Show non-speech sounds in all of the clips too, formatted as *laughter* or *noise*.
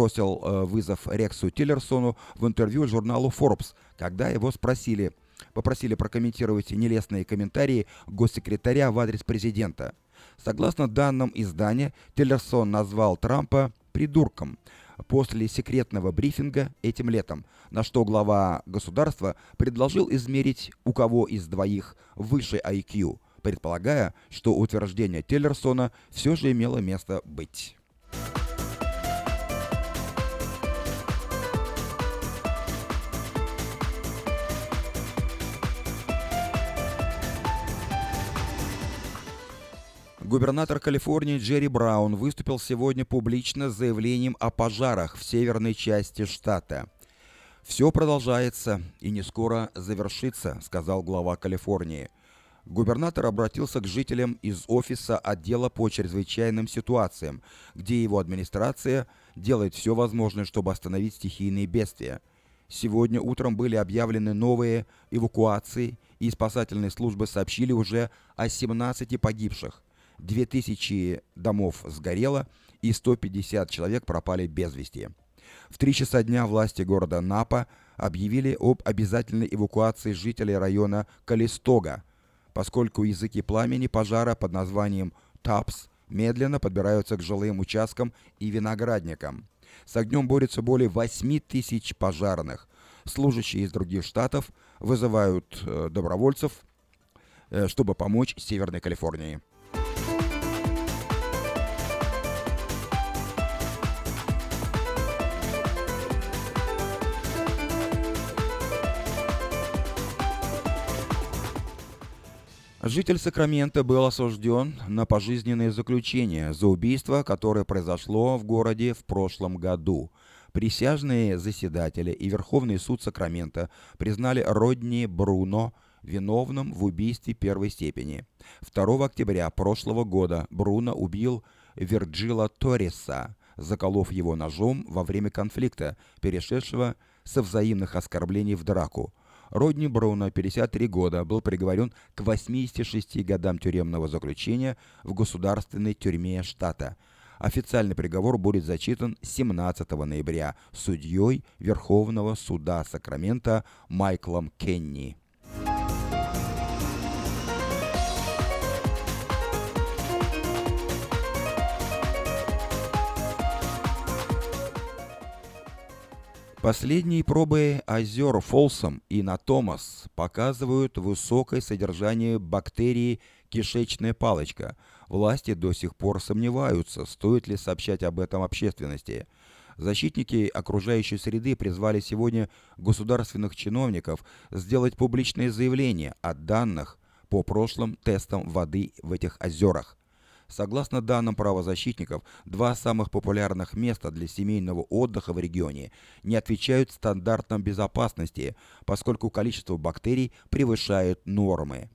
бросил э, вызов Рексу Тиллерсону в интервью журналу Forbes, когда его спросили, попросили прокомментировать нелестные комментарии госсекретаря в адрес президента. Согласно данным издания, Тиллерсон назвал Трампа «придурком», после секретного брифинга этим летом, на что глава государства предложил измерить, у кого из двоих выше IQ, предполагая, что утверждение Теллерсона все же имело место быть. Губернатор Калифорнии Джерри Браун выступил сегодня публично с заявлением о пожарах в северной части штата. «Все продолжается и не скоро завершится», — сказал глава Калифорнии. Губернатор обратился к жителям из офиса отдела по чрезвычайным ситуациям, где его администрация делает все возможное, чтобы остановить стихийные бедствия. Сегодня утром были объявлены новые эвакуации, и спасательные службы сообщили уже о 17 погибших. 2000 домов сгорело и 150 человек пропали без вести. В 3 часа дня власти города Напа объявили об обязательной эвакуации жителей района Калистога, поскольку языки пламени пожара под названием ТАПС медленно подбираются к жилым участкам и виноградникам. С огнем борются более 8 тысяч пожарных. Служащие из других штатов вызывают э, добровольцев, э, чтобы помочь Северной Калифорнии. Житель Сакрамента был осужден на пожизненное заключение за убийство, которое произошло в городе в прошлом году. Присяжные заседатели и Верховный суд Сакрамента признали Родни Бруно виновным в убийстве первой степени. 2 октября прошлого года Бруно убил Вирджила Торреса, заколов его ножом во время конфликта, перешедшего со взаимных оскорблений в драку. Родни Бруно, 53 года, был приговорен к 86 годам тюремного заключения в государственной тюрьме штата. Официальный приговор будет зачитан 17 ноября судьей Верховного суда Сакрамента Майклом Кенни. Последние пробы озер Фолсом и Натомас показывают высокое содержание бактерии кишечная палочка. Власти до сих пор сомневаются, стоит ли сообщать об этом общественности. Защитники окружающей среды призвали сегодня государственных чиновников сделать публичное заявление о данных по прошлым тестам воды в этих озерах. Согласно данным правозащитников, два самых популярных места для семейного отдыха в регионе не отвечают стандартам безопасности, поскольку количество бактерий превышает нормы.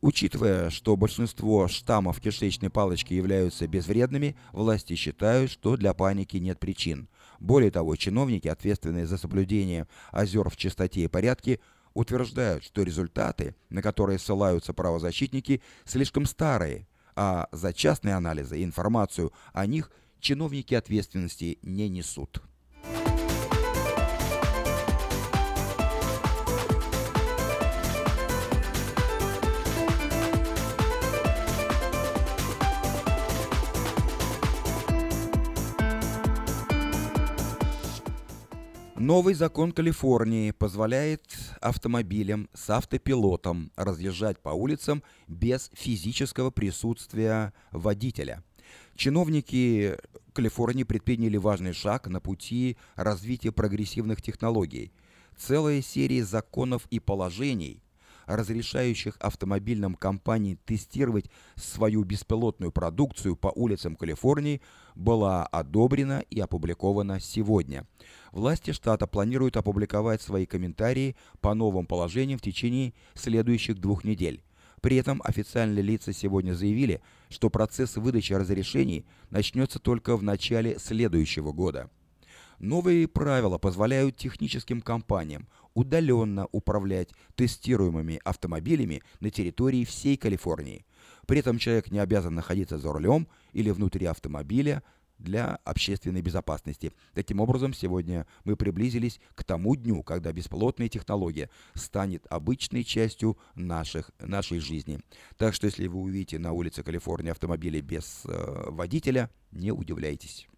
Учитывая, что большинство штаммов кишечной палочки являются безвредными, власти считают, что для паники нет причин. Более того, чиновники, ответственные за соблюдение озер в чистоте и порядке, утверждают, что результаты, на которые ссылаются правозащитники, слишком старые а за частные анализы и информацию о них чиновники ответственности не несут. Новый закон Калифорнии позволяет автомобилям с автопилотом разъезжать по улицам без физического присутствия водителя. Чиновники Калифорнии предприняли важный шаг на пути развития прогрессивных технологий. Целая серия законов и положений, разрешающих автомобильным компаниям тестировать свою беспилотную продукцию по улицам Калифорнии, была одобрена и опубликована сегодня. Власти штата планируют опубликовать свои комментарии по новым положениям в течение следующих двух недель. При этом официальные лица сегодня заявили, что процесс выдачи разрешений начнется только в начале следующего года. Новые правила позволяют техническим компаниям удаленно управлять тестируемыми автомобилями на территории всей Калифорнии. При этом человек не обязан находиться за рулем или внутри автомобиля для общественной безопасности. Таким образом, сегодня мы приблизились к тому дню, когда беспилотная технология станет обычной частью наших, нашей жизни. Так что, если вы увидите на улице Калифорнии автомобили без э, водителя, не удивляйтесь.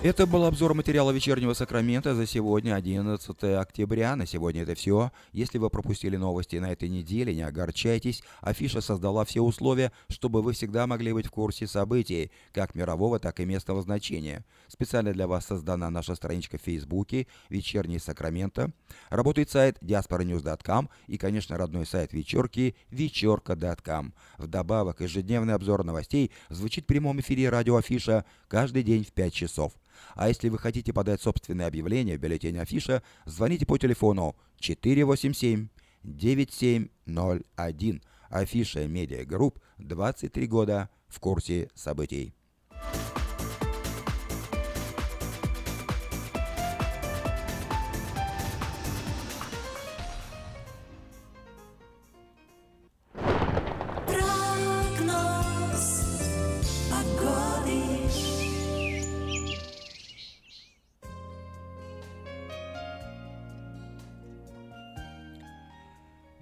Это был обзор материала вечернего Сакрамента за сегодня, 11 октября. На сегодня это все. Если вы пропустили новости на этой неделе, не огорчайтесь. Афиша создала все условия, чтобы вы всегда могли быть в курсе событий, как мирового, так и местного значения. Специально для вас создана наша страничка в Фейсбуке «Вечерний Сакраменто». Работает сайт diasporanews.com и, конечно, родной сайт вечерки вечерка.com. Вдобавок, ежедневный обзор новостей звучит в прямом эфире радио Афиша каждый день в 5 часов. А если вы хотите подать собственное объявление в бюллетене Афиша, звоните по телефону 487 9701. Афиша Медиа Групп 23 года в курсе событий.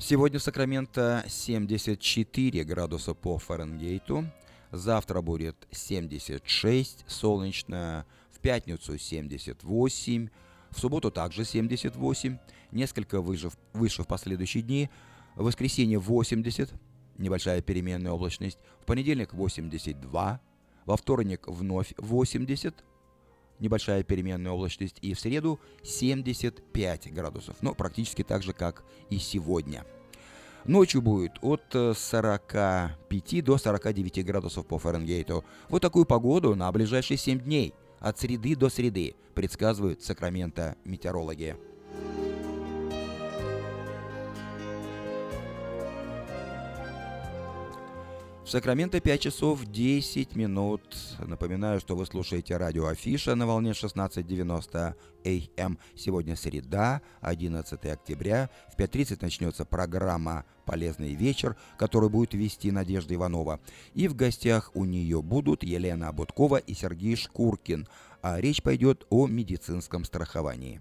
Сегодня в Сакраменто 74 градуса по Фаренгейту. Завтра будет 76, солнечно. В пятницу 78, в субботу также 78, несколько выше, выше в последующие дни. В воскресенье 80, небольшая переменная облачность. В понедельник 82, во вторник вновь 80, небольшая переменная облачность. И в среду 75 градусов. Но практически так же, как и сегодня. Ночью будет от 45 э, до 49 градусов по Фаренгейту. Вот такую погоду на ближайшие 7 дней, от среды до среды, предсказывают Сакрамента метеорологи. В Сакраменто 5 часов 10 минут. Напоминаю, что вы слушаете радио Афиша на волне 16.90 АМ. Сегодня среда, 11 октября. В 5.30 начнется программа «Полезный вечер», которую будет вести Надежда Иванова. И в гостях у нее будут Елена Будкова и Сергей Шкуркин. А речь пойдет о медицинском страховании.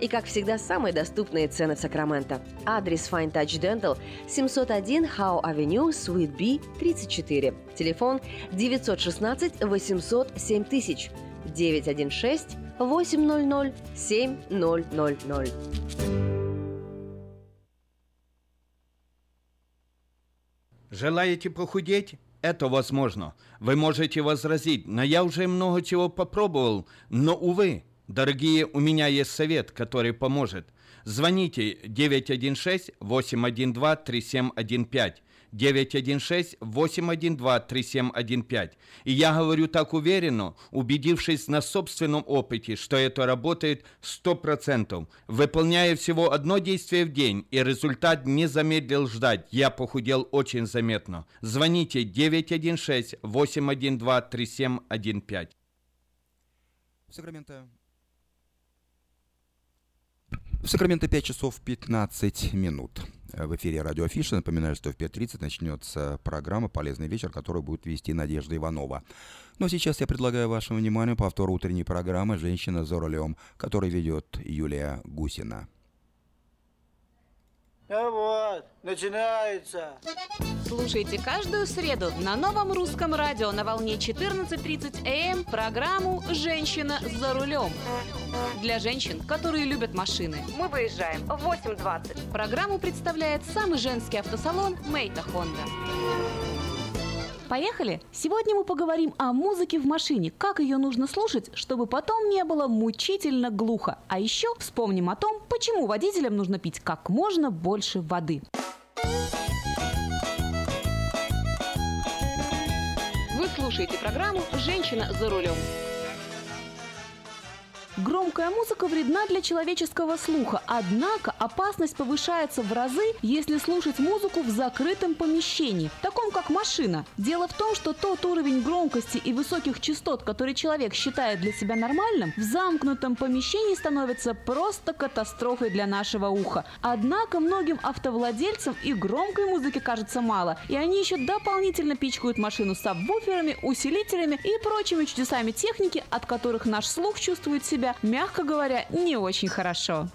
И, как всегда, самые доступные цены в Сакраменто. Адрес Fine Touch Dental 701 Howe Avenue, Suite B, 34. Телефон 916 800 7000 916 800 7000. Желаете похудеть? Это возможно. Вы можете возразить, но я уже много чего попробовал, но, увы, дорогие, у меня есть совет, который поможет. Звоните 916-812-3715. 916-812-3715. И я говорю так уверенно, убедившись на собственном опыте, что это работает 100%. Выполняя всего одно действие в день, и результат не замедлил ждать. Я похудел очень заметно. Звоните 916-812-3715. В Сакраменто в Сакраменто 5 часов 15 минут. В эфире Радио Афиша. Напоминаю, что в 5.30 начнется программа «Полезный вечер», которую будет вести Надежда Иванова. Но сейчас я предлагаю вашему вниманию повтор утренней программы «Женщина за рулем», которую ведет Юлия Гусина. А вот, начинается. Слушайте каждую среду на новом русском радио на волне 14.30 АМ программу «Женщина за рулем». Для женщин, которые любят машины. Мы выезжаем в 8.20. Программу представляет самый женский автосалон «Мейта Хонда». Поехали! Сегодня мы поговорим о музыке в машине, как ее нужно слушать, чтобы потом не было мучительно глухо. А еще вспомним о том, почему водителям нужно пить как можно больше воды. Вы слушаете программу «Женщина за рулем». Громкая музыка вредна для человеческого слуха, однако опасность повышается в разы, если слушать музыку в закрытом помещении, таком как машина. Дело в том, что тот уровень громкости и высоких частот, который человек считает для себя нормальным, в замкнутом помещении становится просто катастрофой для нашего уха. Однако многим автовладельцам и громкой музыки кажется мало, и они еще дополнительно пичкают машину сабвуферами, усилителями и прочими чудесами техники, от которых наш слух чувствует себя, мягко говоря, не очень хорошо.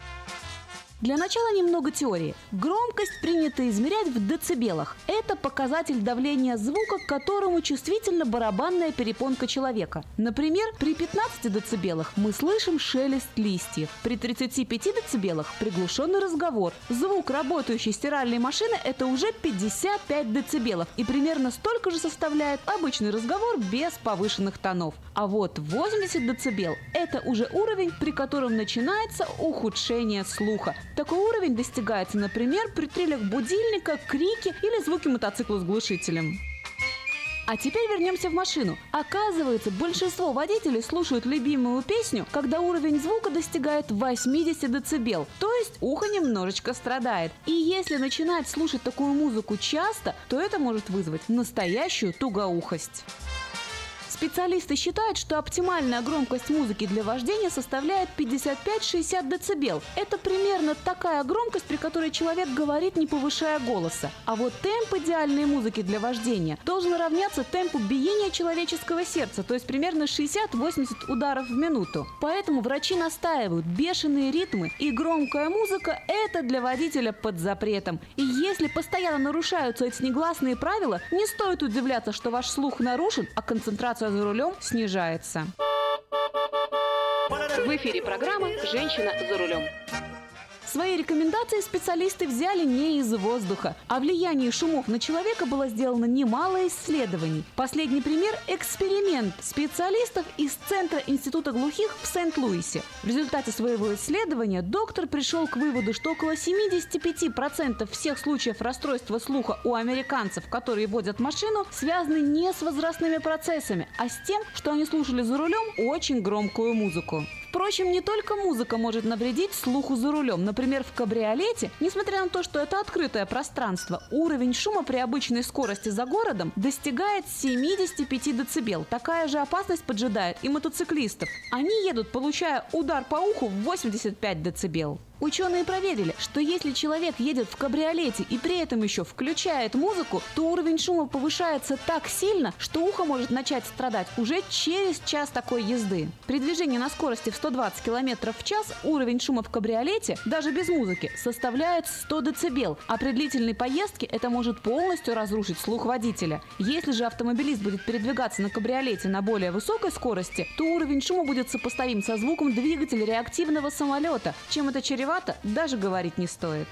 Для начала немного теории. Громкость принято измерять в децибелах. Это показатель давления звука, к которому чувствительна барабанная перепонка человека. Например, при 15 децибелах мы слышим шелест листьев. При 35 децибелах приглушенный разговор. Звук работающей стиральной машины – это уже 55 децибелов. И примерно столько же составляет обычный разговор без повышенных тонов. А вот 80 децибел – это уже уровень, при котором начинается ухудшение слуха. Такой уровень достигается, например, при трелях будильника, крике или звуке мотоцикла с глушителем. А теперь вернемся в машину. Оказывается, большинство водителей слушают любимую песню, когда уровень звука достигает 80 дБ, то есть ухо немножечко страдает. И если начинать слушать такую музыку часто, то это может вызвать настоящую тугоухость. Специалисты считают, что оптимальная громкость музыки для вождения составляет 55-60 дБ. Это примерно такая громкость, при которой человек говорит, не повышая голоса. А вот темп идеальной музыки для вождения должен равняться темпу биения человеческого сердца, то есть примерно 60-80 ударов в минуту. Поэтому врачи настаивают, бешеные ритмы и громкая музыка – это для водителя под запретом. И если постоянно нарушаются эти негласные правила, не стоит удивляться, что ваш слух нарушен, а концентрация за рулем снижается. В эфире программа «Женщина за рулем». Свои рекомендации специалисты взяли не из воздуха. О влиянии шумов на человека было сделано немало исследований. Последний пример – эксперимент специалистов из Центра Института глухих в Сент-Луисе. В результате своего исследования доктор пришел к выводу, что около 75% всех случаев расстройства слуха у американцев, которые водят машину, связаны не с возрастными процессами, а с тем, что они слушали за рулем очень громкую музыку. Впрочем, не только музыка может навредить слуху за рулем. Например, в кабриолете, несмотря на то, что это открытое пространство, уровень шума при обычной скорости за городом достигает 75 дБ. Такая же опасность поджидает и мотоциклистов. Они едут, получая удар по уху в 85 дБ. Ученые проверили, что если человек едет в кабриолете и при этом еще включает музыку, то уровень шума повышается так сильно, что ухо может начать страдать уже через час такой езды. При движении на скорости в 120 км в час уровень шума в кабриолете, даже без музыки, составляет 100 дБ, а при длительной поездке это может полностью разрушить слух водителя. Если же автомобилист будет передвигаться на кабриолете на более высокой скорости, то уровень шума будет сопоставим со звуком двигателя реактивного самолета. Чем это чревато, даже говорить не стоит.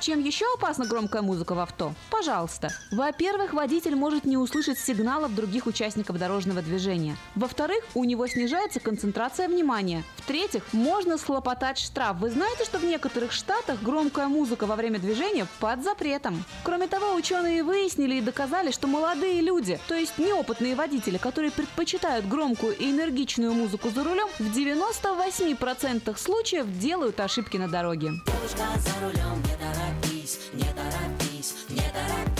Чем еще опасна громкая музыка в авто? Пожалуйста. Во-первых, водитель может не услышать сигналов других участников дорожного движения. Во-вторых, у него снижается концентрация внимания. В-третьих, можно схлопотать штраф. Вы знаете, что в некоторых штатах громкая музыка во время движения под запретом. Кроме того, ученые выяснили и доказали, что молодые люди, то есть неопытные водители, которые предпочитают громкую и энергичную музыку за рулем, в 98% случаев делают ошибки на дороге. За рулем, не торопись, не торопись, не торопись. Девушка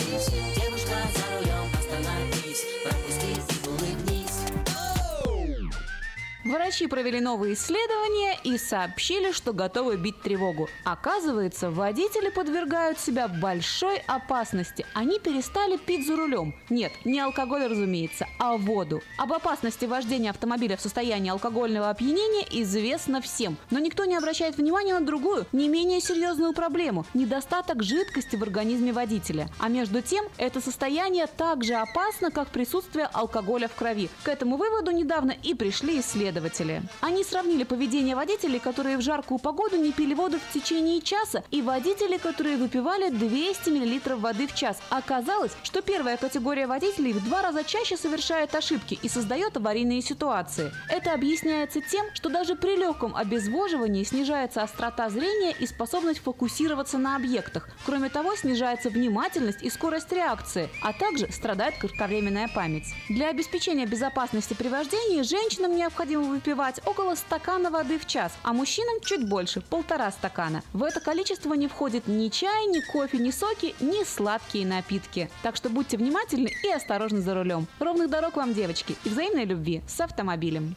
Врачи провели новые исследования и сообщили, что готовы бить тревогу. Оказывается, водители подвергают себя большой опасности. Они перестали пить за рулем. Нет, не алкоголь, разумеется, а воду. Об опасности вождения автомобиля в состоянии алкогольного опьянения известно всем. Но никто не обращает внимания на другую, не менее серьезную проблему – недостаток жидкости в организме водителя. А между тем, это состояние так же опасно, как присутствие алкоголя в крови. К этому выводу недавно и пришли исследователи. Они сравнили поведение водителей, которые в жаркую погоду не пили воду в течение часа, и водителей, которые выпивали 200 мл воды в час. Оказалось, что первая категория водителей в два раза чаще совершает ошибки и создает аварийные ситуации. Это объясняется тем, что даже при легком обезвоживании снижается острота зрения и способность фокусироваться на объектах. Кроме того, снижается внимательность и скорость реакции, а также страдает кратковременная память. Для обеспечения безопасности при вождении женщинам необходимо выпивать около стакана воды в час, а мужчинам чуть больше – полтора стакана. В это количество не входит ни чай, ни кофе, ни соки, ни сладкие напитки. Так что будьте внимательны и осторожны за рулем. Ровных дорог вам, девочки, и взаимной любви с автомобилем.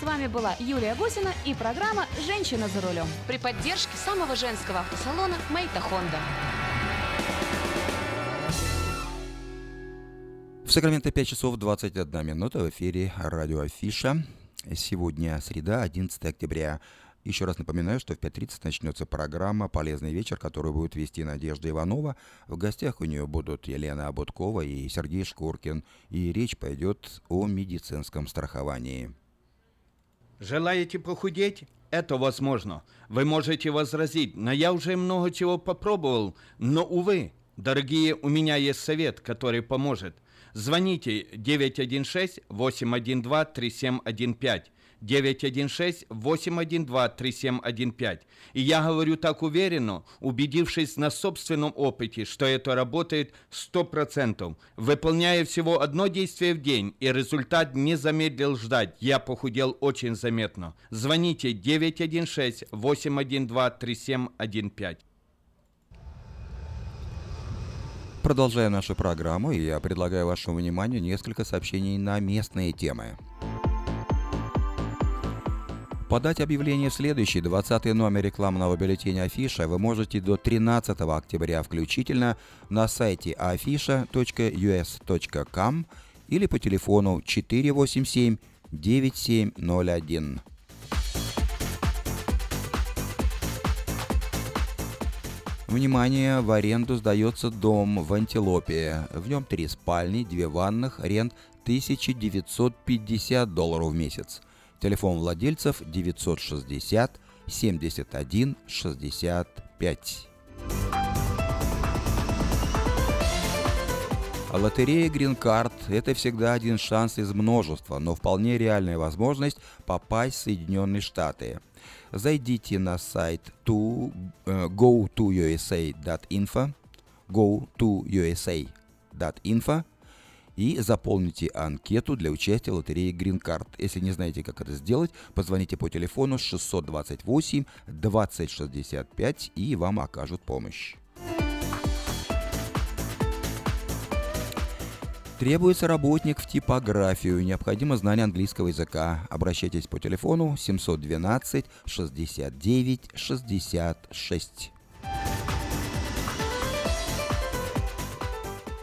С вами была Юлия Гусина и программа «Женщина за рулем» при поддержке самого женского автосалона «Мейта Хонда». В Сакраменто 5 часов 21 минута в эфире радио Афиша. Сегодня среда, 11 октября. Еще раз напоминаю, что в 5.30 начнется программа «Полезный вечер», которую будет вести Надежда Иванова. В гостях у нее будут Елена Абуткова и Сергей Шкуркин. И речь пойдет о медицинском страховании. Желаете похудеть? Это возможно. Вы можете возразить, но я уже много чего попробовал. Но, увы, дорогие, у меня есть совет, который поможет. Звоните 916-812-3715. 916-812-3715. И я говорю так уверенно, убедившись на собственном опыте, что это работает 100%. Выполняя всего одно действие в день, и результат не замедлил ждать. Я похудел очень заметно. Звоните 916-812-3715. Продолжаем нашу программу, и я предлагаю вашему вниманию несколько сообщений на местные темы. Подать объявление в следующий 20 номер рекламного бюллетеня Афиша вы можете до 13 октября включительно на сайте afisha.us.com или по телефону 487 9701. Внимание, в аренду сдается дом в Антилопе. В нем три спальни, две ванных, аренд 1950 долларов в месяц. Телефон владельцев 960 71 65. Лотерея Card – это всегда один шанс из множества, но вполне реальная возможность попасть в Соединенные Штаты. Зайдите на сайт to, uh, go2usa.info, go2usa.info и заполните анкету для участия в лотерее Green Card. Если не знаете, как это сделать, позвоните по телефону 628 2065 и вам окажут помощь. Требуется работник в типографию. Необходимо знание английского языка. Обращайтесь по телефону 712 69 66.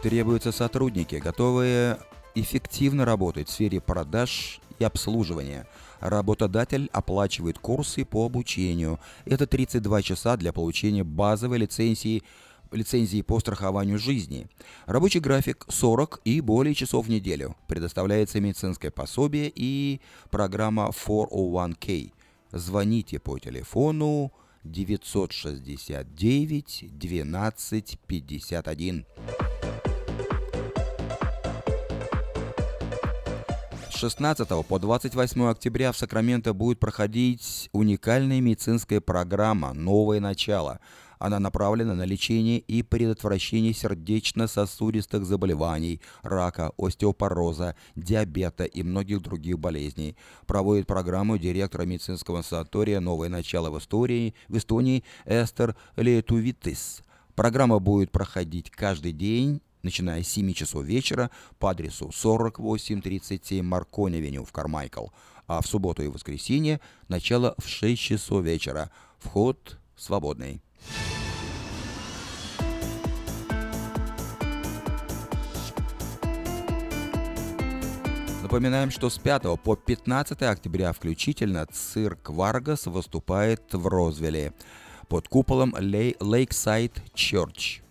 Требуются сотрудники, готовые эффективно работать в сфере продаж и обслуживания. Работодатель оплачивает курсы по обучению. Это 32 часа для получения базовой лицензии лицензии по страхованию жизни. Рабочий график 40 и более часов в неделю. Предоставляется медицинское пособие и программа 401k. Звоните по телефону 969 12 51. 16 по 28 октября в Сакраменто будет проходить уникальная медицинская программа «Новое начало». Она направлена на лечение и предотвращение сердечно-сосудистых заболеваний, рака, остеопороза, диабета и многих других болезней. Проводит программу директора медицинского санатория «Новое начало в истории» в Эстонии Эстер Летувитис. Программа будет проходить каждый день начиная с 7 часов вечера по адресу 4837 Маркони-Веню в Кармайкл, а в субботу и воскресенье начало в 6 часов вечера. Вход свободный. Напоминаем, что с 5 по 15 октября включительно цирк Варгас выступает в Розвилле под куполом Lakeside Church.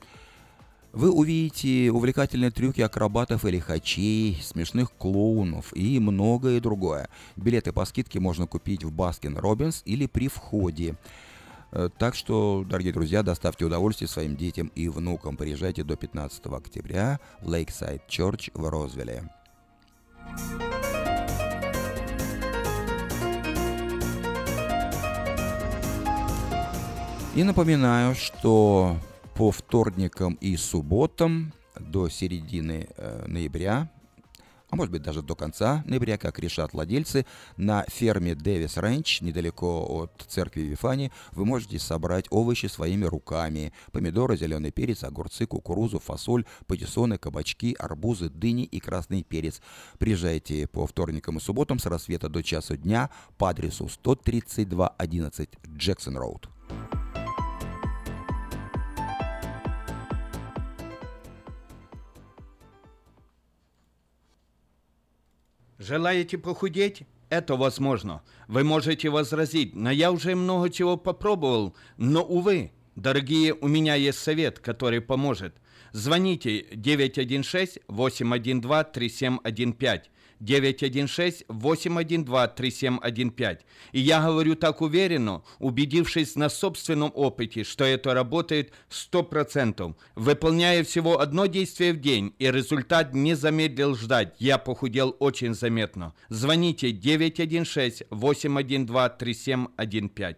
Вы увидите увлекательные трюки акробатов и лихачей, смешных клоунов и многое другое. Билеты по скидке можно купить в Baskin Robbins или при входе. Э, так что, дорогие друзья, доставьте удовольствие своим детям и внукам. Приезжайте до 15 октября в Lakeside Church в Розвилле. И напоминаю, что по вторникам и субботам до середины э, ноября а может быть даже до конца ноября, как решат владельцы, на ферме Дэвис Рэнч, недалеко от церкви Вифани, вы можете собрать овощи своими руками. Помидоры, зеленый перец, огурцы, кукурузу, фасоль, патиссоны, кабачки, арбузы, дыни и красный перец. Приезжайте по вторникам и субботам с рассвета до часу дня по адресу 13211 Джексон Роуд. Желаете похудеть? Это возможно. Вы можете возразить, но я уже много чего попробовал, но, увы, дорогие, у меня есть совет, который поможет. Звоните 916-812-3715. 916-812-3715. И я говорю так уверенно, убедившись на собственном опыте, что это работает 100%. Выполняя всего одно действие в день, и результат не замедлил ждать. Я похудел очень заметно. Звоните 916-812-3715.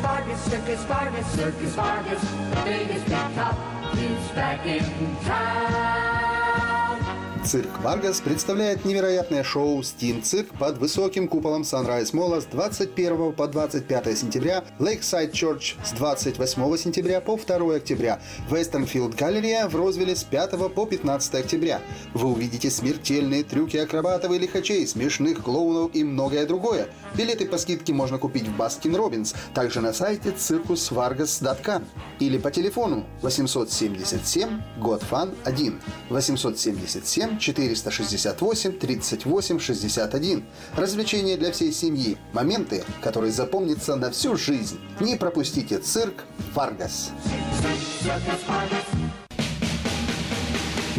Vargas, Circus Vargas, Circus Vargas, the biggest big top's back in town. Цирк Варгас представляет невероятное шоу «Steam Cirque» под высоким куполом Sunrise Mall а с 21 по 25 сентября, Lakeside Church с 28 сентября по 2 октября, Westfield Galleria в Розвилле с 5 по 15 октября. Вы увидите смертельные трюки акробатов и лихачей, смешных клоунов и многое другое. Билеты по скидке можно купить в Baskin Robbins, также на сайте circusvargas.com или по телефону 877 GOTFUN 1 877 468 38 61. Развлечения для всей семьи. Моменты, которые запомнятся на всю жизнь. Не пропустите цирк Варгас.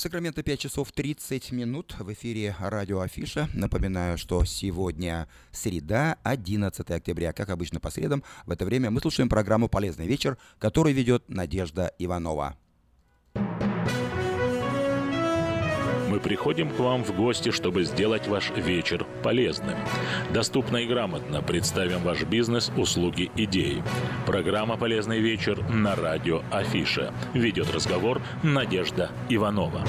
Сакраменто 5 часов 30 минут в эфире радио Афиша. Напоминаю, что сегодня среда, 11 октября, как обычно по средам. В это время мы слушаем программу «Полезный вечер», которую ведет Надежда Иванова. Мы приходим к вам в гости, чтобы сделать ваш вечер полезным. Доступно и грамотно представим ваш бизнес, услуги, идеи. Программа «Полезный вечер» на радио Афиша. Ведет разговор Надежда Иванова.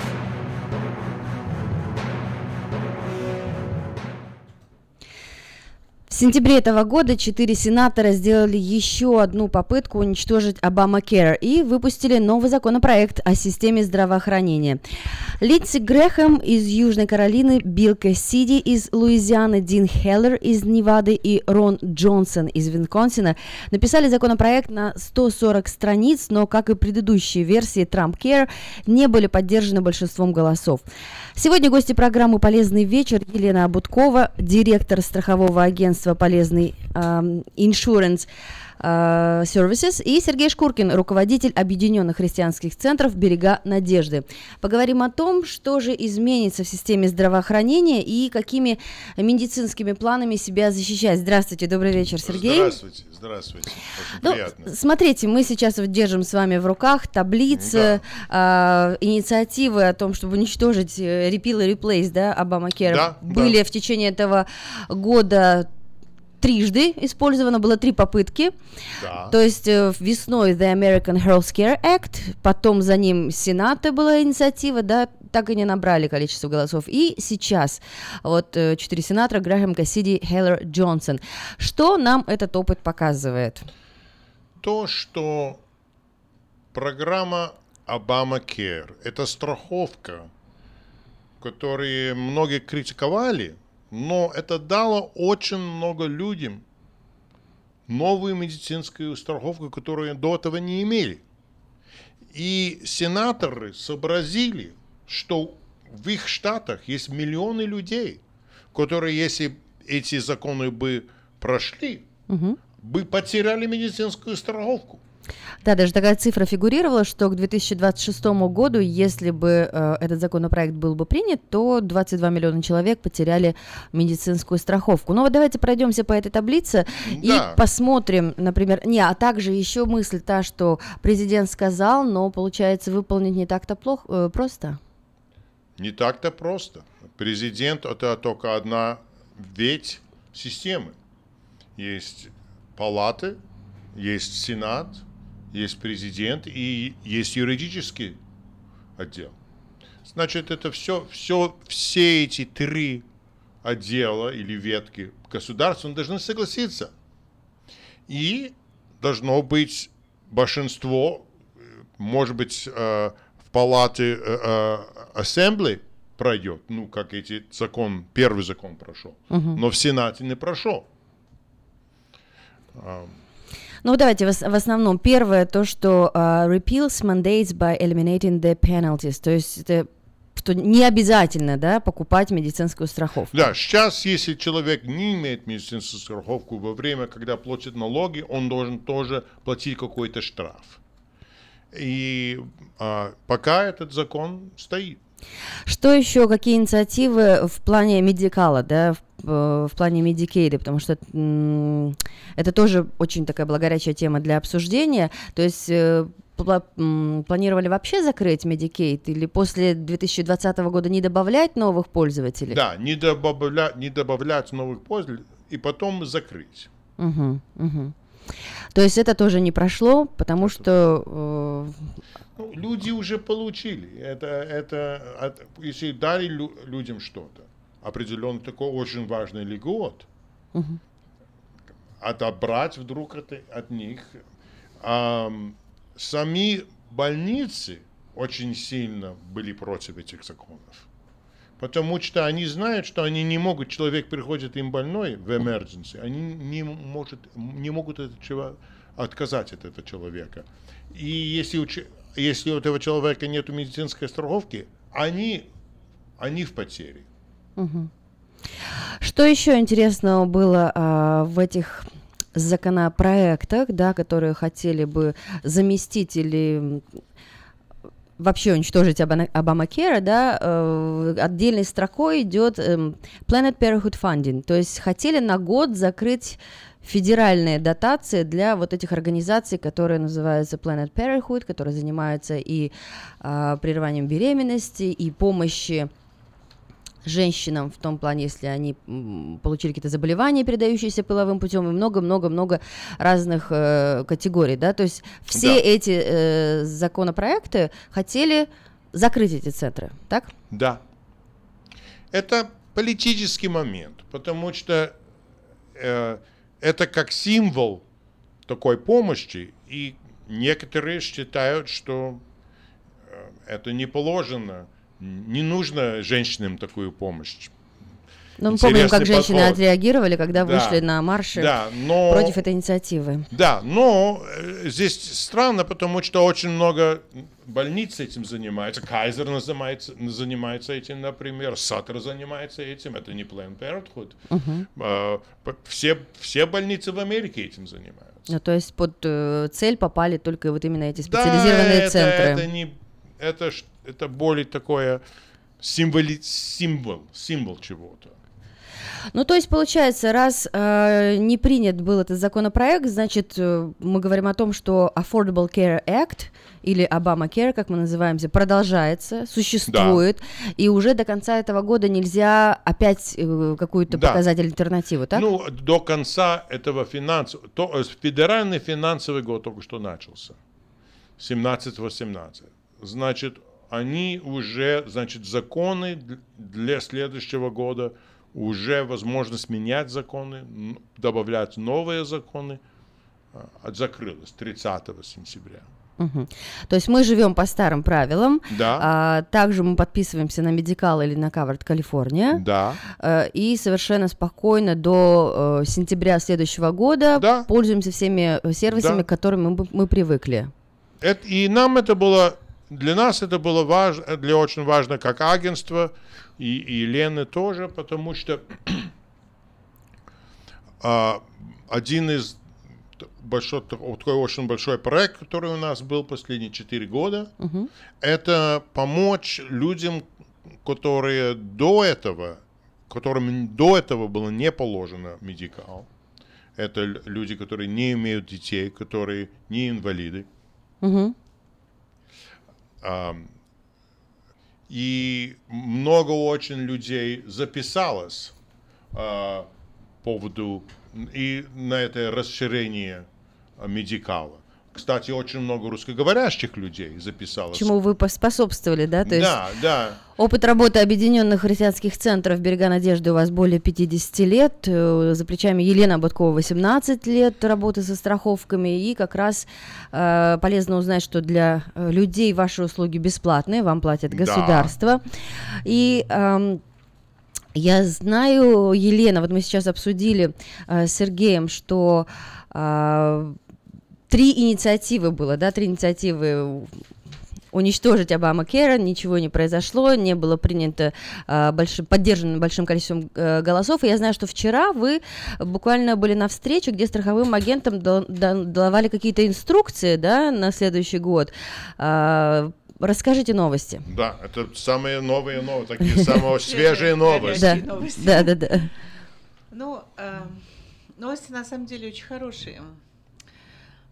В сентябре этого года четыре сенатора сделали еще одну попытку уничтожить Обама-Кэр и выпустили новый законопроект о системе здравоохранения. Линдси Грэхэм из Южной Каролины, Билл Кассиди из Луизианы, Дин Хеллер из Невады и Рон Джонсон из Винконсина написали законопроект на 140 страниц, но, как и предыдущие версии Trump Care, не были поддержаны большинством голосов. Сегодня гости программы «Полезный вечер» Елена Абуткова, директор страхового агентства «Полезный эм, Insurance э, Services» и Сергей Шкуркин, руководитель Объединенных христианских центров «Берега Надежды». Поговорим о том, что же изменится в системе здравоохранения и какими медицинскими планами себя защищать. Здравствуйте, добрый вечер, Сергей. Здравствуйте, здравствуйте. Очень Ну, приятно. смотрите, мы сейчас вот держим с вами в руках таблицы, а, инициативы о том, чтобы уничтожить э, repeal и replace, да, Обама Care. Да, Были да. в течение этого года трижды использовано, было три попытки. Да. То есть э, весной The American Health Care Act, потом за ним Сената была инициатива, да, так и не набрали количество голосов. И сейчас вот э, четыре сенатора Грэхэм Кассиди, Хейлер Джонсон. Что нам этот опыт показывает? То, что программа Obamacare – это страховка, которую многие критиковали, но это дало очень много людям новую медицинскую страховку, которую до этого не имели. И сенаторы сообразили, что в их штатах есть миллионы людей, которые, если эти законы бы прошли, Мгм. бы потеряли медицинскую страховку. Да, даже такая цифра фигурировала, что к 2026 году, если бы э, этот законопроект был бы принят, то 22 миллиона человек потеряли медицинскую страховку. Ну вот давайте пройдемся по этой таблице и Да. посмотрим, например, не, а также еще мысль та, что президент сказал, но получается выполнить не так-то плохо, э, просто. Не так-то просто. Президент это только одна ветвь системы. Есть палаты, есть сенат, есть президент и есть юридический отдел. Значит, это все, все, все эти три отдела или ветки государства должны согласиться. И должно быть большинство, может быть, э, в палате э, э, Ассембли пройдет, ну, как эти закон, первый закон прошел, Мгм. но в Сенате не прошел. Ну давайте в, ос- в основном первое то, что а, repeals mandates by eliminating the penalties, то есть это что не обязательно, да, покупать медицинскую страховку. Да, сейчас, если человек не имеет медицинскую страховку во время, когда платит налоги, он должен тоже платить какой-то штраф. И а, пока этот закон стоит. Что еще, какие инициативы в плане Medi-Cal а, да, в, в плане Medicaid а, потому что это тоже очень такая была горячая тема для обсуждения. То есть э, планировали вообще закрыть Medicaid или после 2020 года не добавлять новых пользователей? Да, не добавлять, не добавлять новых пользователей и потом закрыть. Мгм, мгм. То есть это тоже не прошло, потому что э, Ну, люди уже получили. Это, это, от- если дали лю- людям что-то, определенно такой очень важный льгот, Мгм. отобрать вдруг это от них. Ам, сами больницы очень сильно были против этих законов. Потому что они знают, что они не могут, человек приходит им больной в emergency, они не, может, не могут от этого отказать от этого человека. И если у, если у этого человека нет медицинской страховки, они, они в потере. Что еще интересного было а, в этих законопроектах, да, которые хотели бы заместить или вообще уничтожить Обамакера, да, э, отдельной строкой идет эм, Planet Parenthood Funding, то есть хотели на год закрыть федеральные дотации для вот этих организаций, которые называются Planet Parenthood, которые занимаются и а, прерыванием беременности, и помощи женщинам в том плане, если они получили какие-то заболевания, передающиеся половым путем, и много-много-много разных э, категорий, да, то есть все Да. эти э, законопроекты хотели закрыть эти центры, так? Да. Это политический момент, потому что э, это как символ такой помощи, и некоторые считают, что э, это не положено, не нужно женщинам такую помощь. Ну, мы помним, как женщины подход. отреагировали, когда Да. вышли на марши Да, но- против этой инициативы. Да, но э, здесь странно, потому что очень много больниц этим занимается. Кайзер занимается, занимается этим, например. Саттер занимается этим. Это не Planned Parenthood. П- все, все больницы в Америке этим занимаются. Ну, то есть под э, цель попали только вот именно эти Да, специализированные это, центры. это не, это, это более такое символи, символ, символ чего-то. Ну, то есть, получается, раз э, не принят был этот законопроект, значит, э, мы говорим о том, что Affordable Care Act или Obamacare, как мы называемся, продолжается, существует, и уже до конца этого года нельзя опять э, какую-то Да. показать альтернативу, так? Ну, до конца этого финансового... Э, федеральный финансовый год только что начался. 17-18. Значит, они уже, значит, законы для следующего года, уже возможность менять законы, добавлять новые законы, а, закрылась 30 сентября. Мгм. То есть мы живем по старым правилам. Да. А, также мы подписываемся на Медикал или на Covered California. Да. Э, и совершенно спокойно до э, сентября следующего года пользуемся всеми э, сервисами, Да. к которым мы, мы привыкли. Это, и нам это было, для нас это было важно, для очень важно как агентство, и, и Лены тоже, потому что *clears throat* а, один из большой, такой очень большой проект, который у нас был последние 4 года, Мгм. это помочь людям, которые до этого, которым до этого было не положено медикал. Это люди, которые не имеют детей, которые не инвалиды. Мгм. Ам, И много очень людей записалось а, по поводу и на это расширение медикала. Кстати, очень много русскоговорящих людей записалось. Чему вы поспособствовали, да? То есть да, да. опыт работы объединенных христианских центров «Берега надежды» у вас более 50 лет. э, За плечами Елена Боткова 18 лет работы со страховками. И как раз э, полезно узнать, что для э, людей ваши услуги бесплатные, вам платит Да. государство. И эм, я знаю, Елена, вот мы сейчас обсудили э, с Сергеем, что э, три инициативы было, да, три инициативы уничтожить Обама Кера, ничего не произошло, не было принято э, большим, поддержано большим количеством э, голосов. И я знаю, что вчера вы буквально были на встрече, где страховым агентам дал- давали какие-то инструкции, да, на следующий год. А, расскажите новости. Да, это самые новые новости, такие самые свежие новости. Да, да, да. Ну, э, новости на самом деле очень хорошие.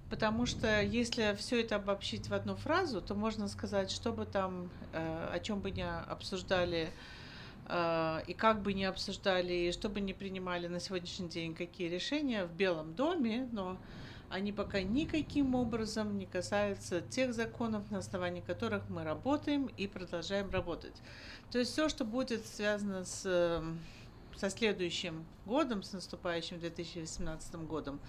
Потому что если все это обобщить в одну фразу, то можно сказать, что бы там, э, о чем бы не обсуждали, э, и как бы не обсуждали, и что бы не принимали на сегодняшний день, какие решения в Белом доме, но они пока никаким образом не касаются тех законов, на основании которых мы работаем и продолжаем работать. То есть все, что будет связано с, э, со следующим годом, с наступающим 2018 годом,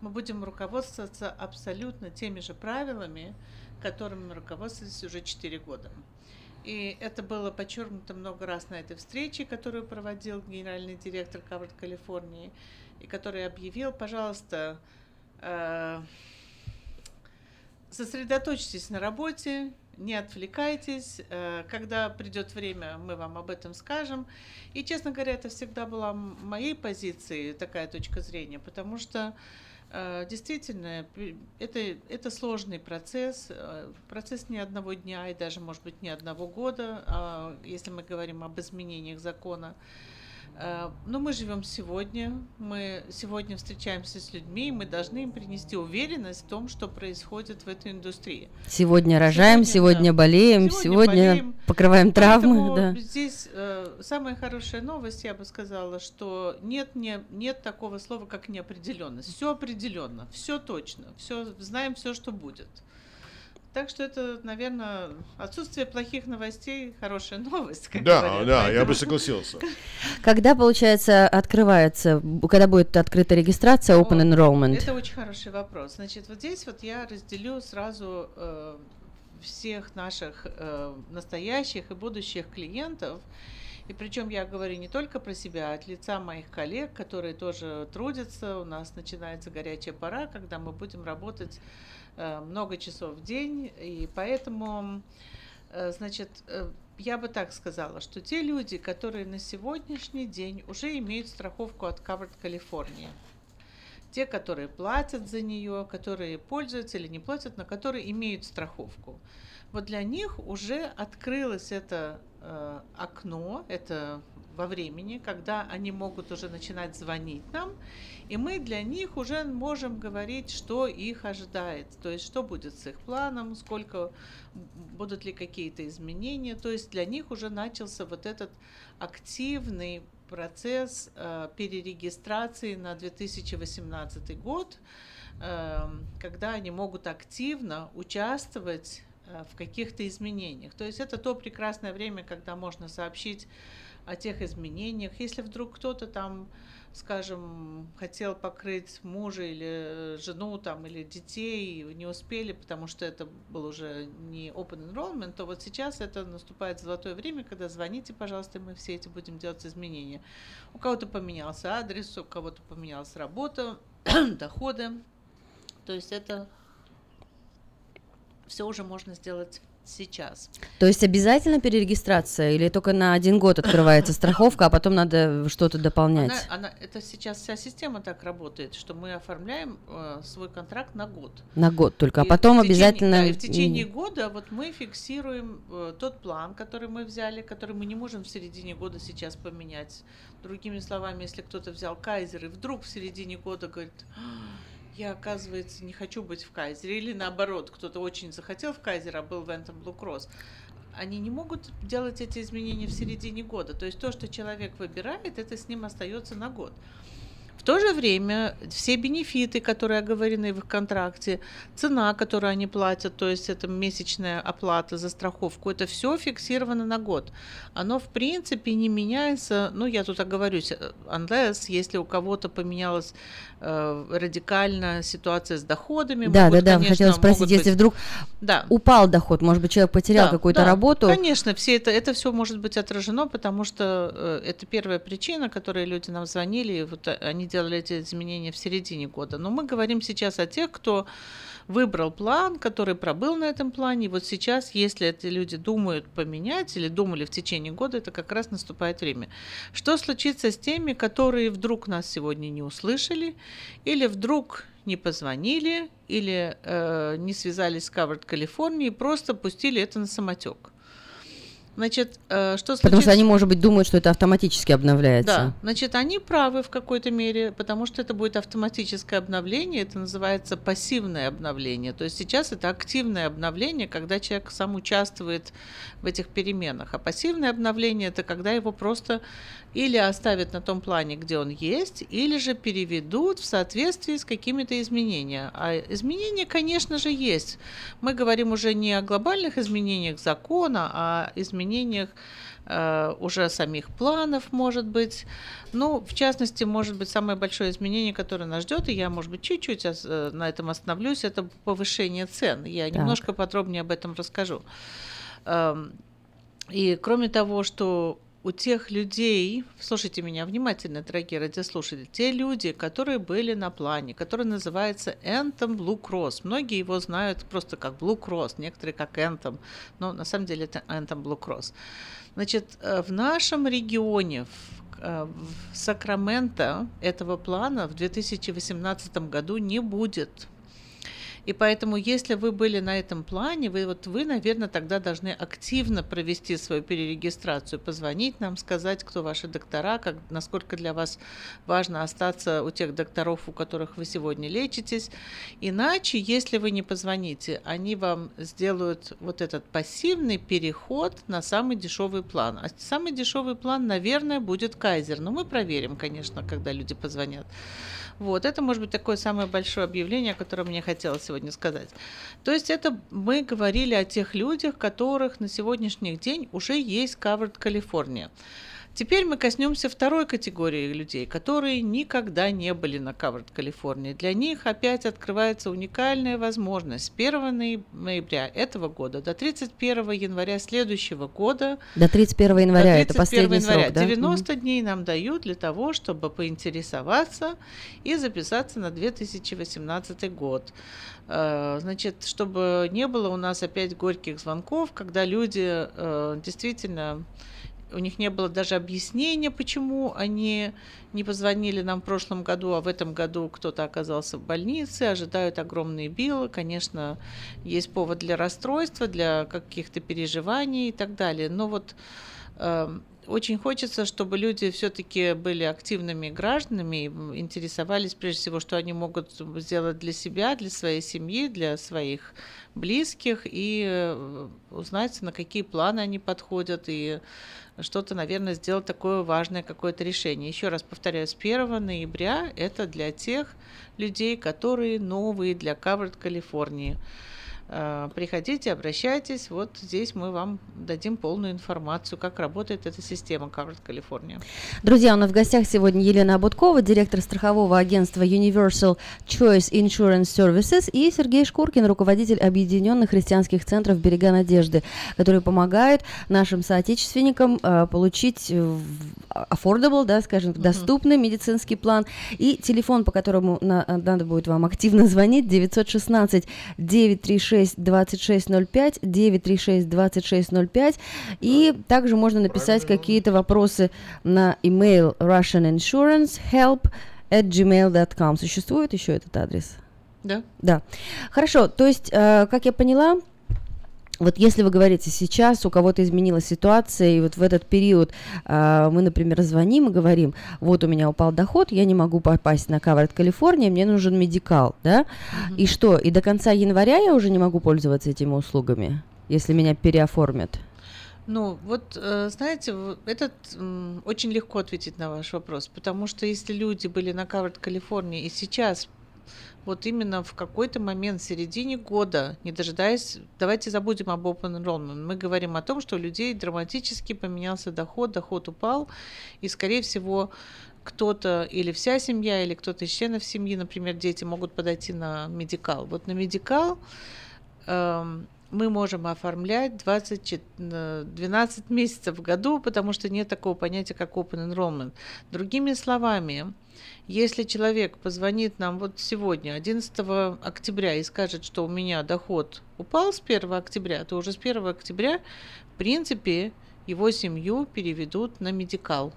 мы будем руководствоваться абсолютно теми же правилами, которыми мы руководствовались уже 4 года. И это было подчеркнуто много раз на этой встрече, которую проводил генеральный директор Covered Калифорнии, и который объявил, пожалуйста, э, сосредоточьтесь на работе, не отвлекайтесь. э, Когда придет время, мы вам об этом скажем. И, честно говоря, это всегда была моей позицией такая точка зрения, потому что действительно пи- это, это сложный процесс, э, процесс не одного дня и даже, может быть, не одного года, а если мы говорим об изменениях закона. Э, Но мы живем сегодня, мы сегодня встречаемся с людьми, и мы должны им принести уверенность в том, что происходит в этой индустрии. Сегодня рожаем, сегодня, да. болеем, сегодня, болеем. покрываем травмы. Поэтому Да. Здесь э, самая хорошая новость, я бы сказала, что нет, не, нет такого слова, как неопределенность. Все определенно, все точно, все знаем все, что будет. Так что это, наверное, отсутствие плохих новостей хорошая новость. Как Да, говорят. да, я бы Поэтому- согласился. *laughs* Когда, получается, открывается, когда будет открыта регистрация Open Enrollment? Это очень хороший вопрос. Значит, вот здесь вот я разделю сразу э, всех наших э, настоящих и будущих клиентов. И причем я говорю не только про себя, а от лица моих коллег, которые тоже трудятся. У нас начинается горячая пора, когда мы будем работать много часов в день. И поэтому, э, значит, э, я бы так сказала, что те люди, которые на сегодняшний день уже имеют страховку от Covered California, те, которые платят за нее, которые пользуются или не платят, но которые имеют страховку. Вот для них уже открылось это э, окно, это во времени, когда они могут уже начинать звонить нам, и мы для них уже можем говорить, что их ожидает, то есть что будет с их планом, сколько будут ли какие-то изменения, то есть для них уже начался вот этот активный процесс э, перерегистрации на 2018 год, э, когда они могут активно участвовать э, в каких-то изменениях. То есть это то прекрасное время, когда можно сообщить о тех изменениях. Если вдруг кто-то там, скажем, хотел покрыть мужа или жену там, или детей, не успели, потому что это был уже не open enrollment, то вот сейчас это наступает золотое время, когда звоните, пожалуйста, мы все эти будем делать изменения. У кого-то поменялся адрес, у кого-то поменялась работа, *clears throat* доходы. То есть это все уже можно сделать сейчас. То есть обязательно перерегистрация или только на один год открывается *laughs* страховка, а потом надо что-то дополнять? Она, она, это сейчас вся система так работает, что мы оформляем э, свой контракт на год. На год только, а И потом в течение- обязательно... да, и в течение года вот мы фиксируем э, тот план, который мы взяли, который мы не можем в середине года сейчас поменять. Другими словами, если кто-то взял Кайзер и вдруг в середине года говорит, «А, я, оказывается, не хочу быть в Кайзере, или наоборот, кто-то очень захотел в Кайзер, а был в Энтом Блу Кросс, они не могут делать эти изменения в середине года. То есть то, что человек выбирает, это с ним остается на год. В то же время все бенефиты, которые оговорены в их контракте, цена, которую они платят, то есть это месячная оплата за страховку, это все фиксировано на год. Оно в принципе не меняется, ну я тут оговорюсь, unless, если у кого-то поменялась э, радикально ситуация с доходами. Да, могут, да, да, конечно, хотела спросить, если быть- вдруг Да. упал доход, может быть, человек потерял Да, какую-то да, работу, Конечно, все это, это все может быть отражено, потому что э, это первая причина, которой люди нам звонили, и вот э, они делали эти изменения в середине года. Но мы говорим сейчас о тех, кто выбрал план, который пробыл на этом плане. И вот сейчас, если эти люди думают поменять или думали в течение года, это как раз наступает время. Что случится с теми, которые вдруг нас сегодня не услышали или вдруг не позвонили или э, не связались с Covered и просто пустили это на самотек? Значит, э, что случится? потому что они, может быть, думают, что это автоматически обновляется. Да, значит, они правы в какой-то мере, потому что это будет автоматическое обновление, это называется пассивное обновление. То есть сейчас это активное обновление, когда человек сам участвует в этих переменах. А пассивное обновление это когда его просто или оставят на том плане, где он есть, или же переведут в соответствии с какими-то изменениями. А изменения, конечно же, есть. Мы говорим уже не о глобальных изменениях закона, а изменениях э, уже самих планов, может быть. Ну, в частности, может быть, самое большое изменение, которое нас ждет, и я, может быть, чуть-чуть э, на этом остановлюсь, это повышение цен. Я Так. немножко подробнее об этом расскажу. Эм, И кроме того, что у тех людей, слушайте меня внимательно, дорогие радиослушатели, те люди, которые были на плане, который называется Anthem Blue Cross, многие его знают просто как Blue Cross, некоторые как Anthem, но на самом деле это Anthem Blue Cross. Значит, э, в нашем регионе, в, э, в Сакраменто этого плана в 2018 году не будет. И поэтому, если вы были на этом плане, вы, вот, вы, наверное, тогда должны активно провести свою перерегистрацию, позвонить нам, сказать, кто ваши доктора, как, насколько для вас важно остаться у тех докторов, у которых вы сегодня лечитесь. Иначе, если вы не позвоните, они вам сделают вот этот пассивный переход на самый дешевый план. А самый дешевый план, наверное, будет Кайзер. Но мы проверим, конечно, когда люди позвонят. Вот, это может быть такое самое большое объявление, о котором мне хотелось сегодня сказать. То есть это мы говорили о тех людях, которых на сегодняшний день уже есть Covered California. Теперь мы коснемся второй категории людей, которые никогда не были на Covered California. Для них опять открывается уникальная возможность с 1 ноя- ноября этого года до 31 января следующего года До 31 января, до это последний января. срок, да? 90 дней нам дают для того, чтобы поинтересоваться и записаться на 2018 год. Э, Значит, чтобы не было у нас опять горьких звонков, когда люди э, действительно у них не было даже объяснения, почему они не позвонили нам в прошлом году, а в этом году кто-то оказался в больнице, ожидают огромные билы. Конечно, есть повод для расстройства, для каких-то переживаний и так далее. Но вот э, очень хочется, чтобы люди все-таки были активными гражданами, интересовались прежде всего, что они могут сделать для себя, для своей семьи, для своих близких, и э, узнать, на какие планы они подходят, и что-то, наверное, сделать такое важное какое-то решение. Еще раз повторяю, с 1 ноября это для тех людей, которые новые для Covered Калифорнии. Э, Приходите, обращайтесь. Вот здесь мы вам дадим полную информацию, как работает эта система Covered California. Друзья, у нас в гостях сегодня Елена Абуткова, директор страхового агентства Universal Choice Insurance Services, и Сергей Шкуркин, руководитель Объединенных христианских центров «Берега надежды», которые помогают нашим соотечественникам э, получить affordable, да, скажем, доступный медицинский план. И телефон, по которому на- надо будет вам активно звонить, 916 936 2605, 936 2605. И также можно написать какие-то вопросы на email Russian Insurance Help at gmail.com. Существует еще этот адрес? Да. Да. Хорошо, то есть, э, как я поняла, вот если вы говорите сейчас, у кого-то изменилась ситуация, и вот в этот период э, мы, например, звоним и говорим, вот у меня упал доход, я не могу попасть на Covered Калифорния, мне нужен медикал, да? И что, и до конца января я уже не могу пользоваться этими услугами, если меня переоформят? Ну, вот, э, знаете, этот очень легко ответить на ваш вопрос, потому что если люди были на Covered Калифорнии и сейчас вот именно в какой-то момент в середине года, не дожидаясь, давайте забудем об Open Enrollment, мы говорим о том, что у людей драматически поменялся доход, доход упал, и, скорее всего, кто-то или вся семья, или кто-то из членов семьи, например, дети, могут подойти на медикал. Вот на медикал эм, мы можем оформлять 20, э, 12 месяцев в году, потому что нет такого понятия, как open enrollment. Другими словами, если человек позвонит нам вот сегодня, 11 октября, и скажет, что у меня доход упал с 1 октября, то уже с 1 октября, в принципе, его семью переведут на медикал.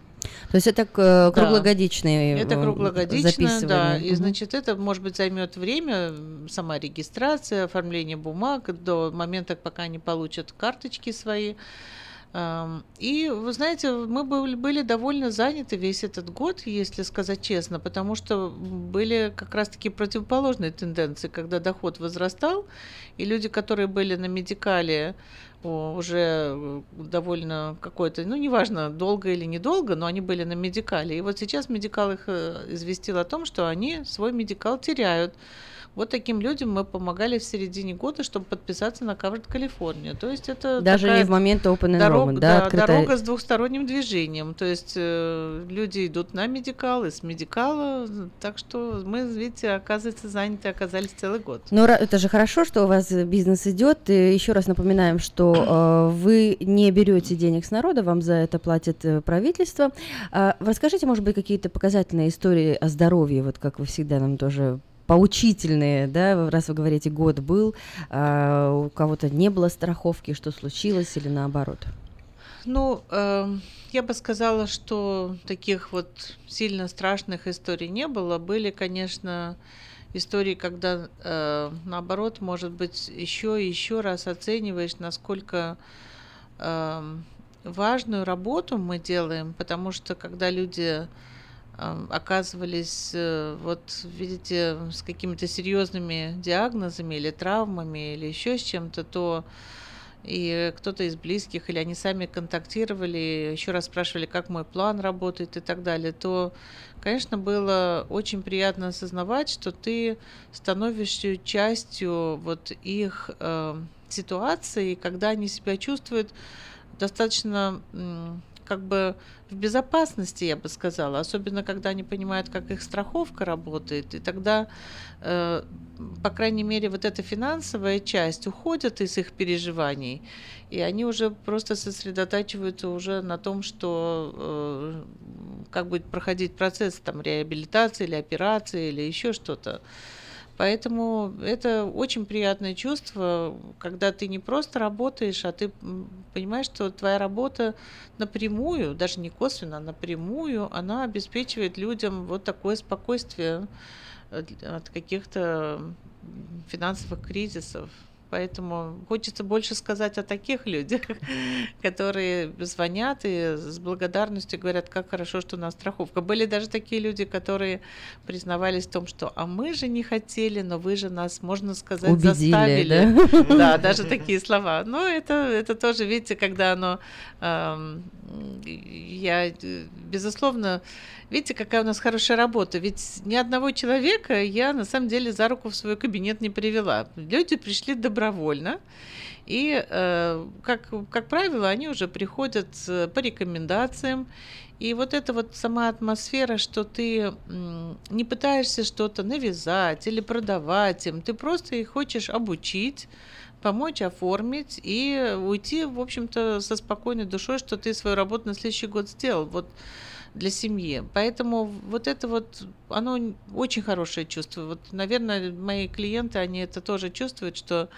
То есть это э, круглогодичные Это э, круглогодично, да. записывания. И значит, это, может быть, займет время, сама регистрация, оформление бумаг до момента, пока они получат карточки свои. И, вы знаете, мы были, довольно заняты весь этот год, если сказать честно, потому что были как раз-таки противоположные тенденции, когда доход возрастал, и люди, которые были на медикале уже э, довольно какое-то, ну, неважно, долго или недолго, но они были на медикале. И вот сейчас медикал их э, известил о том, что они свой медикал теряют. Вот таким людям мы помогали в середине года, чтобы подписаться на Covered California. То есть это Даже не в момент open дорога, enrollment, да, открытая- дорога с двухсторонним движением. То есть э, люди идут на медикал и с медикала. Так что мы, видите, оказывается, заняты оказались целый год. Ну, ра- это же хорошо, что у вас э, бизнес идет. И еще раз напоминаем, что э, вы не берете денег с народа, вам за это платит э, правительство. А, расскажите, может быть, какие-то показательные истории о здоровье, вот как вы всегда нам тоже поучительные, да, раз вы говорите, год был, а у кого-то не было страховки, что случилось или наоборот? Ну, эм, я бы сказала, что таких вот сильно страшных историй не было. Были, конечно, истории, когда э, наоборот, может быть, еще и еще раз оцениваешь, насколько эм, важную работу мы делаем, потому что когда люди оказывались, э, вот видите, с какими-то серьезными диагнозами или травмами или еще с чем-то, то и кто-то из близких, или они сами контактировали, еще раз спрашивали, как мой план работает и так далее, то, конечно, было очень приятно осознавать, что ты становишься частью вот их э, ситуации, когда они себя чувствуют достаточно как бы в безопасности, я бы сказала, особенно когда они понимают, как их страховка работает, и тогда, э, по крайней мере, вот эта финансовая часть уходит из их переживаний, и они уже просто сосредотачиваются уже на том, что э, как будет проходить процесс там реабилитации или операции или еще что-то. Поэтому это очень приятное чувство, когда ты не просто работаешь, а ты понимаешь, что твоя работа напрямую, даже не косвенно, а напрямую, она обеспечивает людям вот такое спокойствие э, от каких-то финансовых кризисов. Поэтому хочется больше сказать о таких людях, *laughs* которые звонят и с благодарностью говорят, как хорошо, что у нас страховка. Были даже такие люди, которые признавались в том, что а мы же не хотели, но вы же нас, можно сказать, Убедили, заставили. да? *laughs* Да, *laughs* даже такие слова. Но это, это тоже, видите, когда оно... эм, я, безусловно, видите, какая у нас хорошая работа. Ведь ни одного человека я, на самом деле, за руку в свой кабинет не привела. Люди пришли добровольно. И, э, как, как правило, они уже приходят э, по рекомендациям. И вот эта вот сама атмосфера, что ты не пытаешься что-то навязать или продавать им, ты просто их хочешь обучить, помочь оформить и уйти, в общем-то, со спокойной душой, что ты свою работу на следующий год сделал. Вот для семьи. Поэтому вот это вот, оно очень хорошее чувство. Вот, наверное, мои клиенты, они это тоже чувствуют, что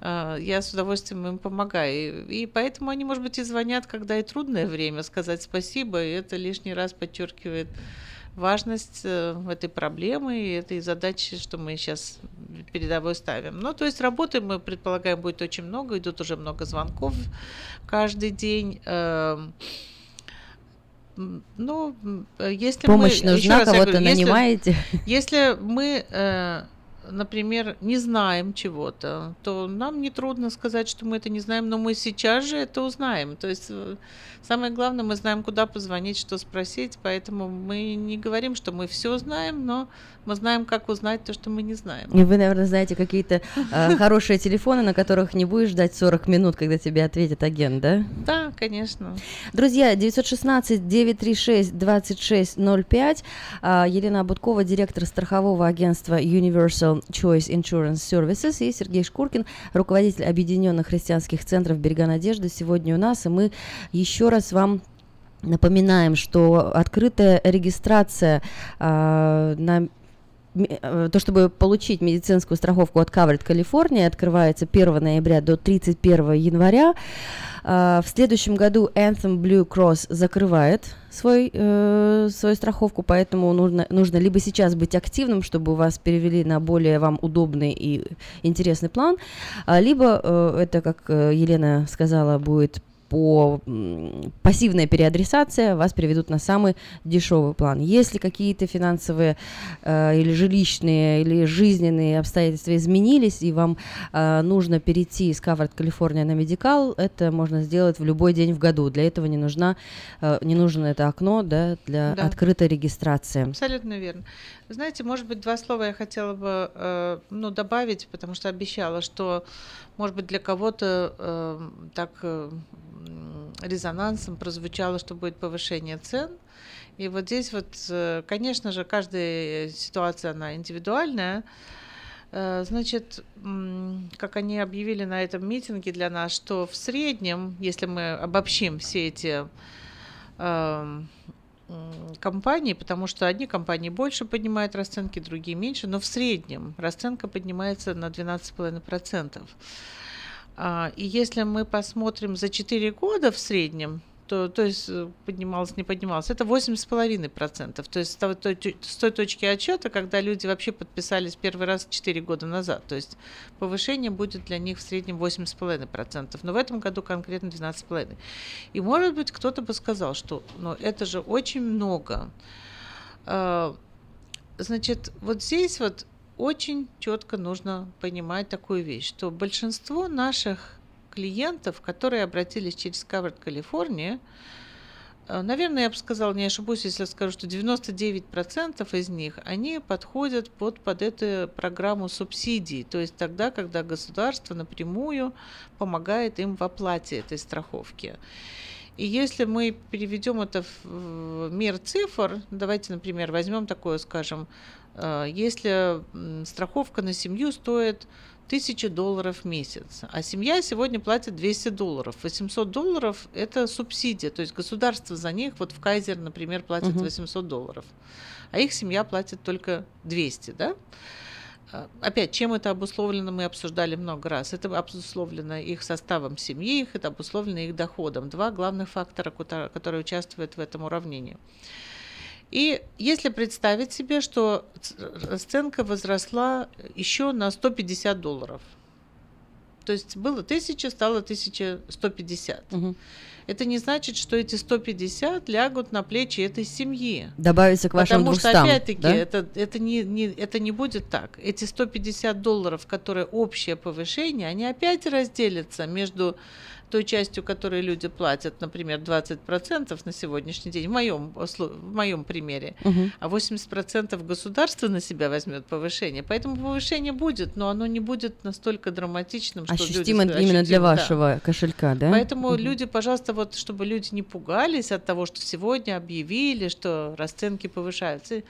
э, я с удовольствием им помогаю. И, поэтому они, может быть, и звонят, когда и трудное время, сказать спасибо, и это лишний раз подчеркивает важность э, этой проблемы и этой задачи, что мы сейчас передовой ставим. Ну, то есть работы, мы предполагаем, будет очень много, идут уже много звонков каждый день. Ну, если Помощь мы, нужна, кого-то говорю, если- нанимаете? Если мы, э, например, не знаем чего-то, то нам нетрудно сказать, что мы это не знаем, но мы сейчас же это узнаем. То есть э, самое главное, мы знаем, куда позвонить, что спросить, поэтому мы не говорим, что мы все знаем, но мы знаем, как узнать то, что мы не знаем. И вы, наверное, знаете какие-то э, *laughs* хорошие телефоны, на которых не будешь ждать 40 минут, когда тебе ответит агент, да? Да, конечно. Друзья, 916-936-2605. А, Елена Абуткова, директор страхового агентства Universal Choice Insurance Services, и Сергей Шкуркин, руководитель Объединенных христианских центров «Берега надежды» сегодня у нас. И мы еще раз вам Напоминаем, что открытая регистрация а, на э, то, чтобы получить медицинскую страховку от Covered California, открывается 1 ноября до 31 января. А, В следующем году Anthem Blue Cross закрывает свой, э, свою страховку, поэтому нужно, нужно либо сейчас быть активным, чтобы вас перевели на более вам удобный и интересный план, а, либо э, это, как э, Елена сказала, будет по пассивная переадресация вас переведут на самый дешевый план. Если какие-то финансовые э, или жилищные или жизненные обстоятельства изменились и вам э, нужно перейти с Covered California на Medical, это можно сделать в любой день в году. Для этого не нужна э, не нужно это окно да, для Да. открытой регистрации. Абсолютно верно. Знаете, может быть, два слова я хотела бы э, ну, добавить, потому что обещала, что, может быть, для кого-то э, так э, резонансом прозвучало, что будет повышение цен. И вот здесь вот, конечно же, каждая ситуация, она индивидуальная. Значит, как они объявили на этом митинге для нас, что в среднем, если мы обобщим все эти компаний, потому что одни компании больше поднимают расценки, другие меньше, но в среднем расценка поднимается на 12,5%. А, И если мы посмотрим за 4 года в среднем, то, то есть э, поднималось, не поднималось, это 8,5%. То есть с того- с той точки отчета, когда люди вообще подписались первый раз 4 года назад. То есть повышение будет для них в среднем 8,5%. Но в этом году конкретно 12,5%. И может быть кто-то бы сказал, что ну, это же очень много. А, Значит, вот здесь вот очень четко нужно понимать такую вещь, что большинство наших клиентов, которые обратились через Covered California, э, наверное, я бы сказала, не ошибусь, если скажу, что 99% из них, они подходят под, под эту программу субсидий, то есть тогда, когда государство напрямую помогает им в оплате этой страховки. И если мы переведем это в мир цифр, давайте, например, возьмем такое, скажем, э, если страховка на семью стоит 1000 долларов в месяц, а семья сегодня платит 200 долларов. 800 долларов – это субсидия, то есть государство за них, вот в Кайзер, например, платит Мгм. 800 долларов, а их семья платит только 200, да? А, Опять, чем это обусловлено, мы обсуждали много раз. Это обусловлено их составом семьи, их, это обусловлено их доходом. Два главных фактора, которые участвуют в этом уравнении. И если представить себе, что ц- расценка возросла еще на 150 долларов, то есть было 1000, стало 1150. Это не значит, что эти 150 лягут на плечи этой семьи. Добавится к вашим Потому 200, что, опять-таки, да? это, это, не, не, это не будет так. Эти 150 долларов, которые общее повышение, они опять разделятся между той частью, которую люди платят, например, 20% на сегодняшний день, в моем, слу- в моем примере, Мгм. а 80% государство на себя возьмет повышение. Поэтому повышение будет, но оно не будет настолько драматичным, что люди Ощутимо ска- именно для ощутимо, да. вашего кошелька, да? Поэтому Мгм. люди, пожалуйста, вот чтобы люди не пугались от того, что сегодня объявили, что расценки повышаются.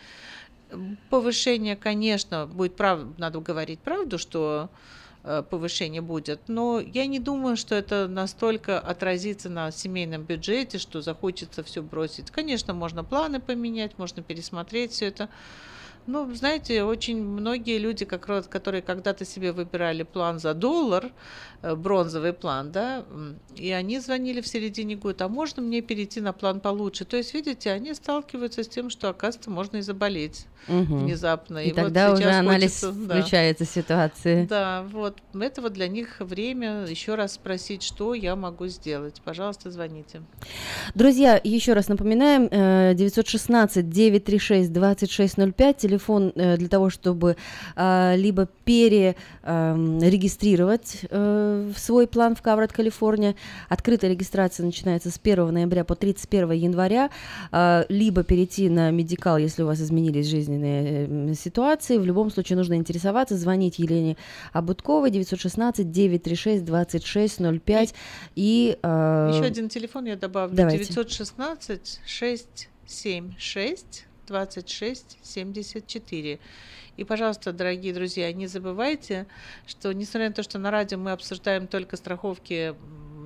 М, Повышение, конечно, будет прав... надо говорить правду, что э, повышение будет, но я не думаю, что это настолько отразится на семейном бюджете, что захочется все бросить. Конечно, можно планы поменять, можно пересмотреть все это. Ну, знаете, очень многие люди, как раз- которые когда-то себе выбирали план за доллар, э, бронзовый план, да, и они звонили в середине года, а можно мне перейти на план получше? То есть, видите, они сталкиваются с тем, что, оказывается, можно и заболеть Мгм. внезапно. И, вот тогда уже сейчас анализ хочется, да. включается ситуации. Да, вот. Это вот для них время еще раз спросить, что я могу сделать. Пожалуйста, звоните. Друзья, еще раз напоминаем, э, 916-936-2605, телефон э, для того, чтобы а, либо перерегистрировать в свой план в Covered California. Открытая регистрация начинается с 1 ноября по 31 января, либо перейти на медикал, если у вас изменились жизненные э, ситуации. В любом случае нужно интересоваться, звонить Елене Абутковой 916-936-2605 и... а, Еще один телефон я добавлю. Давайте. 916 676 26 74. И, пожалуйста, дорогие друзья, не забывайте, что несмотря на то, что на радио мы обсуждаем только страховки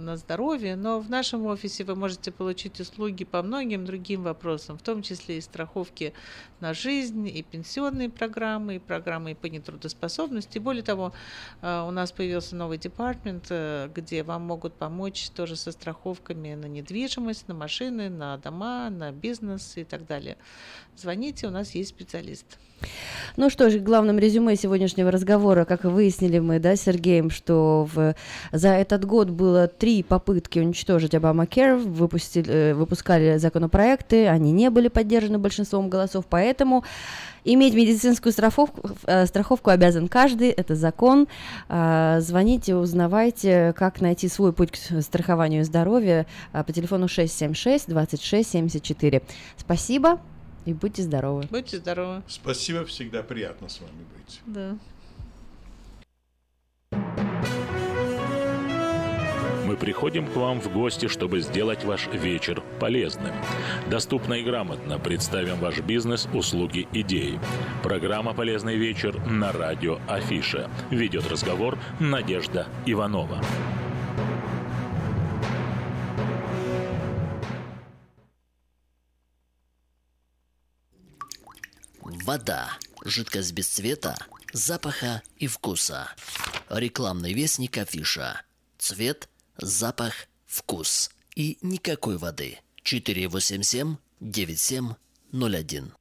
на здоровье, но в нашем офисе вы можете получить услуги по многим другим вопросам, в том числе и страховки на жизнь, и пенсионные программы, и программы по нетрудоспособности. Более того, э, у нас появился новый департмент, э, где вам могут помочь тоже со страховками на недвижимость, на машины, на дома, на бизнес и так далее. Звоните, у нас есть специалист. Ну что же, главным резюме сегодняшнего разговора, как выяснили мы, да, Сергеем, что в, за этот год было три попытки уничтожить Обама-Кер, э, выпускали законопроекты, они не были поддержаны большинством голосов, поэтому иметь медицинскую страховку, э, страховку обязан каждый, это закон. А, Звоните, узнавайте, как найти свой путь к страхованию здоровья а, по телефону 676-2674. Спасибо и будьте здоровы. Будьте здоровы. Спасибо, всегда приятно с вами быть. Да. Мы приходим к вам в гости, чтобы сделать ваш вечер полезным. Доступно и грамотно представим ваш бизнес, услуги, идеи. Программа «Полезный вечер» на радио Афиша. Ведет разговор Надежда Иванова. Вода. Жидкость без цвета, запаха и вкуса. Рекламный вестник афиша. Цвет, запах, вкус. И никакой воды. 487 9701